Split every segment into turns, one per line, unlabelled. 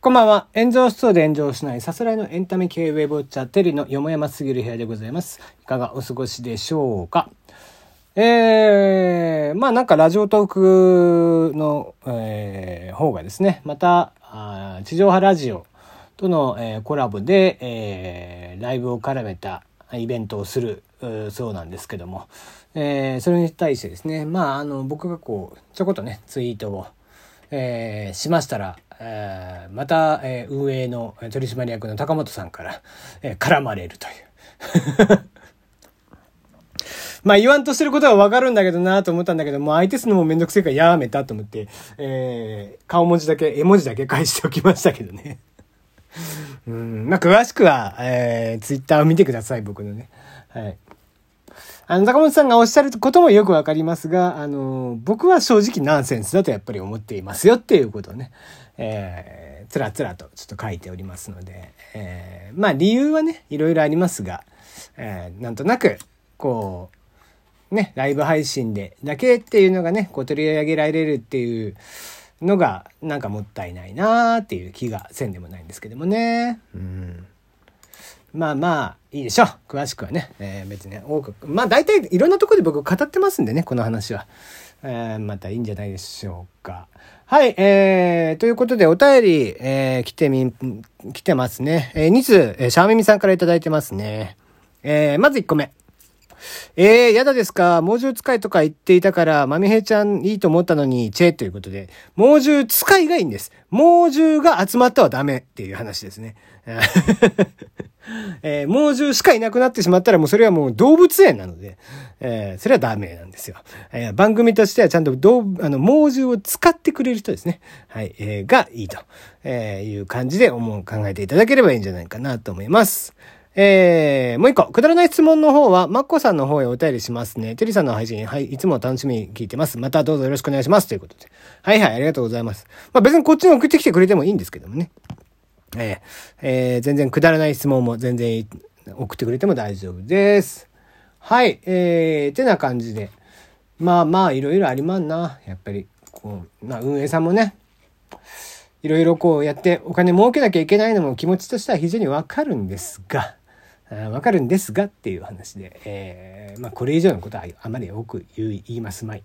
こんばんは。炎上しそうで炎上しないさすらいのエンタメ系ウェブウォッチャーテリーのよもやますぎる部屋でございます。いかがお過ごしでしょうか？えー、まあなんかラジオトークの、えー、方がですね、また、あ地上波ラジオとの、えー、コラボで、えー、ライブを絡めたイベントをするそうなんですけども、えー、それに対してですね、まああの僕がこう、ちょこっとね、ツイートを、えー、しましたら、え、また、えー、運営の取締役の高本さんから、えー、絡まれるという。まあ言わんとしてることはわかるんだけどなと思ったんだけど、もう相手するのもめんどくせえからやめたと思って、えー、顔文字だけ、絵文字だけ返しておきましたけどね。うん、まあ詳しくは、えー、ツイッターを見てください、僕のね。はい。あの、高本さんがおっしゃることもよくわかりますが、あの、僕は正直ナンセンスだとやっぱり思っていますよっていうことをね、えー、つらつらとちょっと書いておりますので、えー、まあ理由はね、いろいろありますが、えー、なんとなく、こう、ね、ライブ配信でだけっていうのがね、こう取り上げられるっていうのが、なんかもったいないなーっていう気がせんでもないんですけどもね。うん。まあまあ、いいでしょう。詳しくはね。えー、別に、ね、多く。まあ大体いろんなとこで僕語ってますんでね、この話は。えー、またいいんじゃないでしょうか。はい、えー、ということでお便り、えー、来てみ、来てますね。えー、2通、えー、シャーミミさんからいただいてますね。えー、まず1個目。えー、やだですか猛獣使いとか言っていたから、まみへちゃんいいと思ったのに、チェということで、猛獣使いがいいんです。猛獣が集まってはダメっていう話ですね。えー、猛獣しかいなくなってしまったらもうそれはもう動物園なので、えー、それはダメなんですよ。えー、番組としてはちゃんと動あの、猛獣を使ってくれる人ですね。はい、えー、がいいと、えいう感じで思う、考えていただければいいんじゃないかなと思います。えー、もう一個、くだらない質問の方は、マッコさんの方へお便りしますね。テリーさんの配信、はい、いつも楽しみに聞いてます。またどうぞよろしくお願いします。ということで。はいはい、ありがとうございます。まあ別にこっちに送ってきてくれてもいいんですけどもね。えー、えー、全然くだらない質問も全然送ってくれても大丈夫です。はい、えー、てな感じで。まあまあ、いろいろありまんな。やっぱり、こう、まあ運営さんもね、いろいろこうやってお金儲けなきゃいけないのも気持ちとしては非常にわかるんですが、わかるんですがっていう話で、えー、まあ、これ以上のことはあまり多く言いますまい。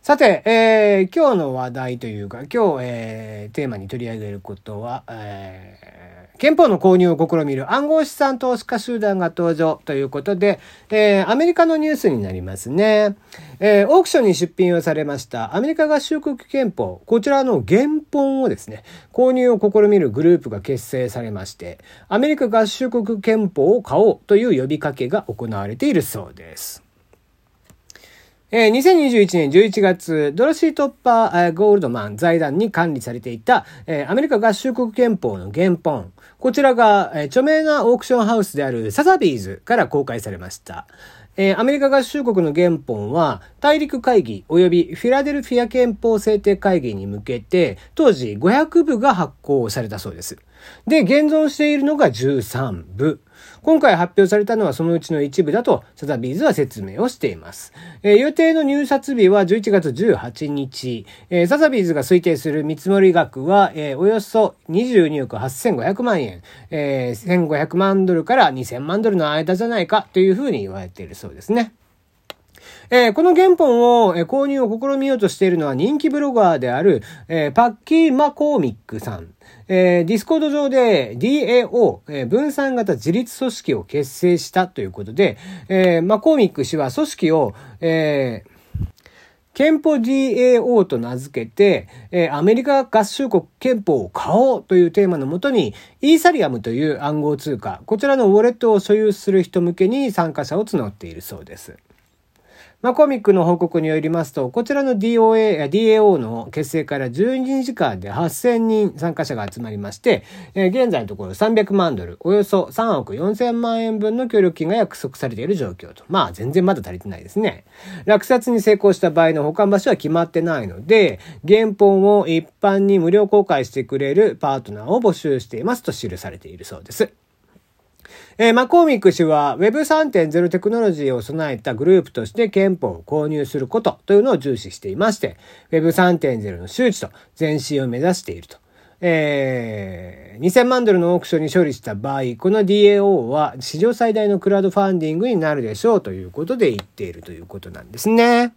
さて、えー、今日の話題というか、今日、えー、テーマに取り上げることは、えー、憲法の購入を試みる暗号資産投資家集団が登場ということで、えー、アメリカのニュースになりますね。えー、オークションに出品をされましたアメリカ合衆国憲法、こちらの原本をですね、購入を試みるグループが結成されまして、アメリカ合衆国憲法を買おうという呼びかけが行われているそうです。えー、2021年11月、ドロシー・トッパー、ゴールドマン財団に管理されていた、えー、アメリカ合衆国憲法の原本。こちらが、えー、著名なオークションハウスであるサザビーズから公開されました。えー、アメリカ合衆国の原本は、大陸会議及びフィラデルフィア憲法制定会議に向けて、当時500部が発行されたそうです。で、現存しているのが13部。今回発表されたのはそのうちの一部だとサザビーズは説明をしています。えー、予定の入札日は11月18日。えー、サザビーズが推定する見積もり額は、えー、およそ22億8500万円、えー、1500万ドルから2000万ドルの間じゃないかというふうに言われているそうですね。えー、この原本を、えー、購入を試みようとしているのは人気ブロガーである、えー、パッキー・マコーミックさん。えー、 Discord 上で DAO、えー、分散型自立組織を結成したということで、えー、マコーミック氏は組織を、えー憲法 DAO と名付けて、えー、アメリカ合衆国憲法を買おうというテーマのもとに、イーサリアムという暗号通貨、こちらのウォレットを所有する人向けに参加者を募っているそうです。まあ、コミックの報告によりますと、こちらの DOA、DAO の結成から12時間で8000人参加者が集まりまして、えー、現在のところ300万ドル、およそ3億4000万円分の協力金が約束されている状況と。まあ、全然まだ足りてないですね。落札に成功した場合の保管場所は決まってないので、原本を一般に無料公開してくれるパートナーを募集していますと記されているそうです。えー、マコーミック氏は Web3.0 テクノロジーを備えたグループとして憲法を購入することというのを重視していまして、Web3.0 の周知と前進を目指していると。えー、2000万ドルのオークションに勝利した場合、この DAO は史上最大のクラウドファンディングになるでしょうということで言っているということなんですね。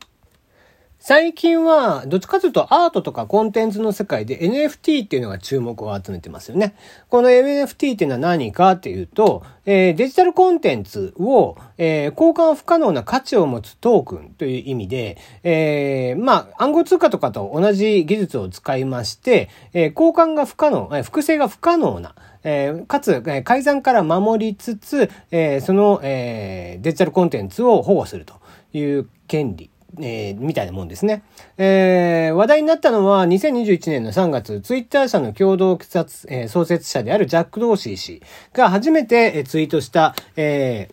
最近は、どっちかというとアートとかコンテンツの世界で NFT っていうのが注目を集めてますよね。この NFT っていうのは何かっていうと、えー、デジタルコンテンツを、えー、交換不可能な価値を持つトークンという意味で、えー、まあ、暗号通貨とかと同じ技術を使いまして、え、交換が不可能、え、複製が不可能な、えー、かつ、えー、改ざんから守りつつ、えー、その、え、デジタルコンテンツを保護するという権利。えー、みたいなもんですね。えー、話題になったのは2021年の3月、ツイッター社の共同設、えー、創設者であるジャック・ドーシー氏が初めて、えツイートした、え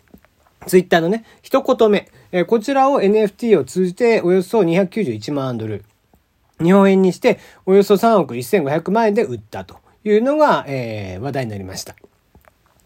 ー、ツイッターのね、一言目、えー、こちらを NFT を通じておよそ291万ドル、日本円にしておよそ3億1500万円で売ったというのが、えー、話題になりました。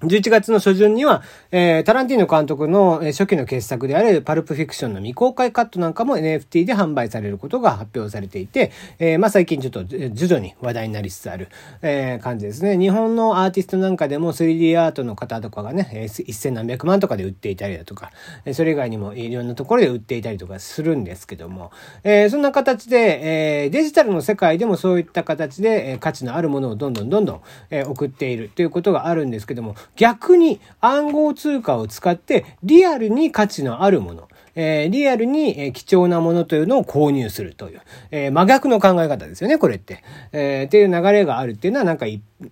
11月の初旬には、えー、タランティーノ監督の初期の傑作であるパルプフィクションの未公開カットなんかも NFT で販売されることが発表されていて、えー、まあ最近ちょっと徐々に話題になりつつある、えー、感じですね。日本のアーティストなんかでも 3D アートの方とかがね、えー、1000何百万とかで売っていたりだとか、それ以外にもいろんなところで売っていたりとかするんですけども、えー、そんな形で、えー、デジタルの世界でもそういった形で、えー、価値のあるものをどんどんどんどん、えー、送っているということがあるんですけども、逆に暗号通貨を使ってリアルに価値のあるもの、えー、リアルに、え貴重なものというのを購入するという、えー、真逆の考え方ですよね、これって。えー、っていう流れがあるっていうのはなんか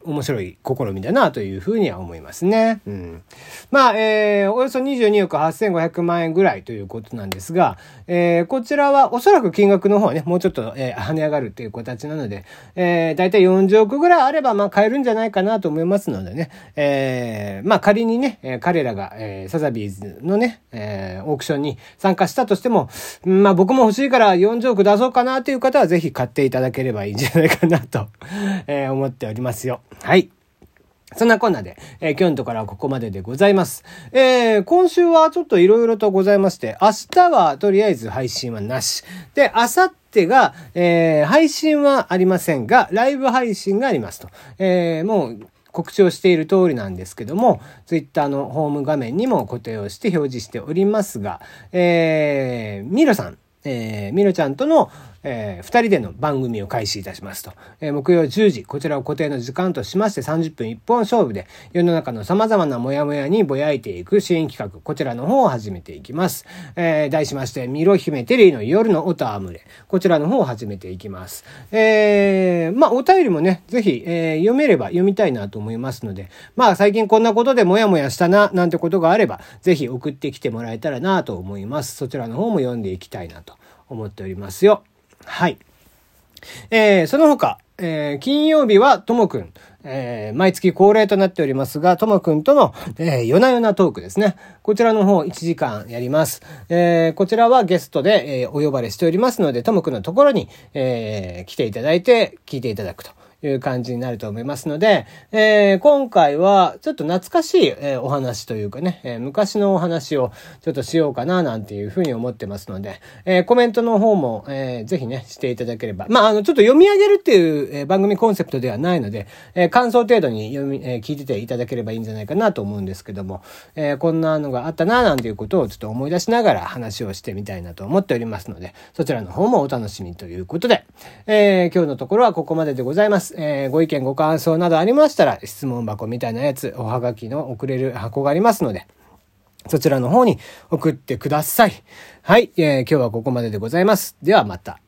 面白い試みだなというふうには思いますね。うん。まあ、えー、およそ22億8500万円ぐらいということなんですが、えー、こちらはおそらく金額の方はね、もうちょっと、えー、跳ね上がるという形なので、えー、だいたい40億ぐらいあれば、まあ、買えるんじゃないかなと思いますのでね、えー、まあ、仮にね、彼らが、えー、サザビーズのね、えー、オークションに参加したとしても、まあ、僕も欲しいから40億出そうかなという方は、ぜひ買っていただければいいんじゃないかなと、えー、思っておりますよ。はい。そんなこんなで、えー、今日のところはここまででございます。えー、今週はちょっと色々とございまして、明日はとりあえず配信はなし。で、明後日が、えー、配信はありませんが、ライブ配信がありますと。えー、もう、告知をしている通りなんですけども、ツイッターのホーム画面にも固定をして表示しておりますが、えー、ミロさん、えー、ミロちゃんとの、えー、二人での番組を開始いたしますと。えー、木曜10時、こちらを固定の時間としまして30分一本勝負で、世の中の様々なモヤモヤにぼやいていく支援企画、こちらの方を始めていきます。えー、題しまして、ミロ姫テリーの夜の音あむれ、こちらの方を始めていきます。えー、まあ、お便りもね、ぜひ、えー、読めれば読みたいなと思いますので、まあ、最近こんなことでモヤモヤしたな、なんてことがあれば、ぜひ送ってきてもらえたらなと思います。そちらの方も読んでいきたいなと思っておりますよ。はい。えー、その他、えー、金曜日はともくん、えー、毎月恒例となっておりますが、ともくんとの、えー、夜な夜なトークですね。こちらの方1時間やります。えー、こちらはゲストで、え、お呼ばれしておりますので、ともくんのところに、え、来ていただいて聞いていただくと。いう感じになると思いますので、えー、今回はちょっと懐かしい、えー、お話というかね、えー、昔のお話をちょっとしようかななんていうふうに思ってますので、えコメントの方も、えぜひね、していただければ。まあ、あの、ちょっと読み上げるっていう、え番組コンセプトではないので、え感想程度に読み、え聞いてていただければいいんじゃないかなと思うんですけども、えこんなのがあったななんていうことをちょっと思い出しながら話をしてみたいなと思っておりますので、そちらの方もお楽しみということで、え今日のところはここまででございます。。えー、ご意見ご感想などありましたら、質問箱みたいなやつ、おはがきの送れる箱がありますので、そちらの方に送ってください。はい、えー、今日はここまででございます。ではまた。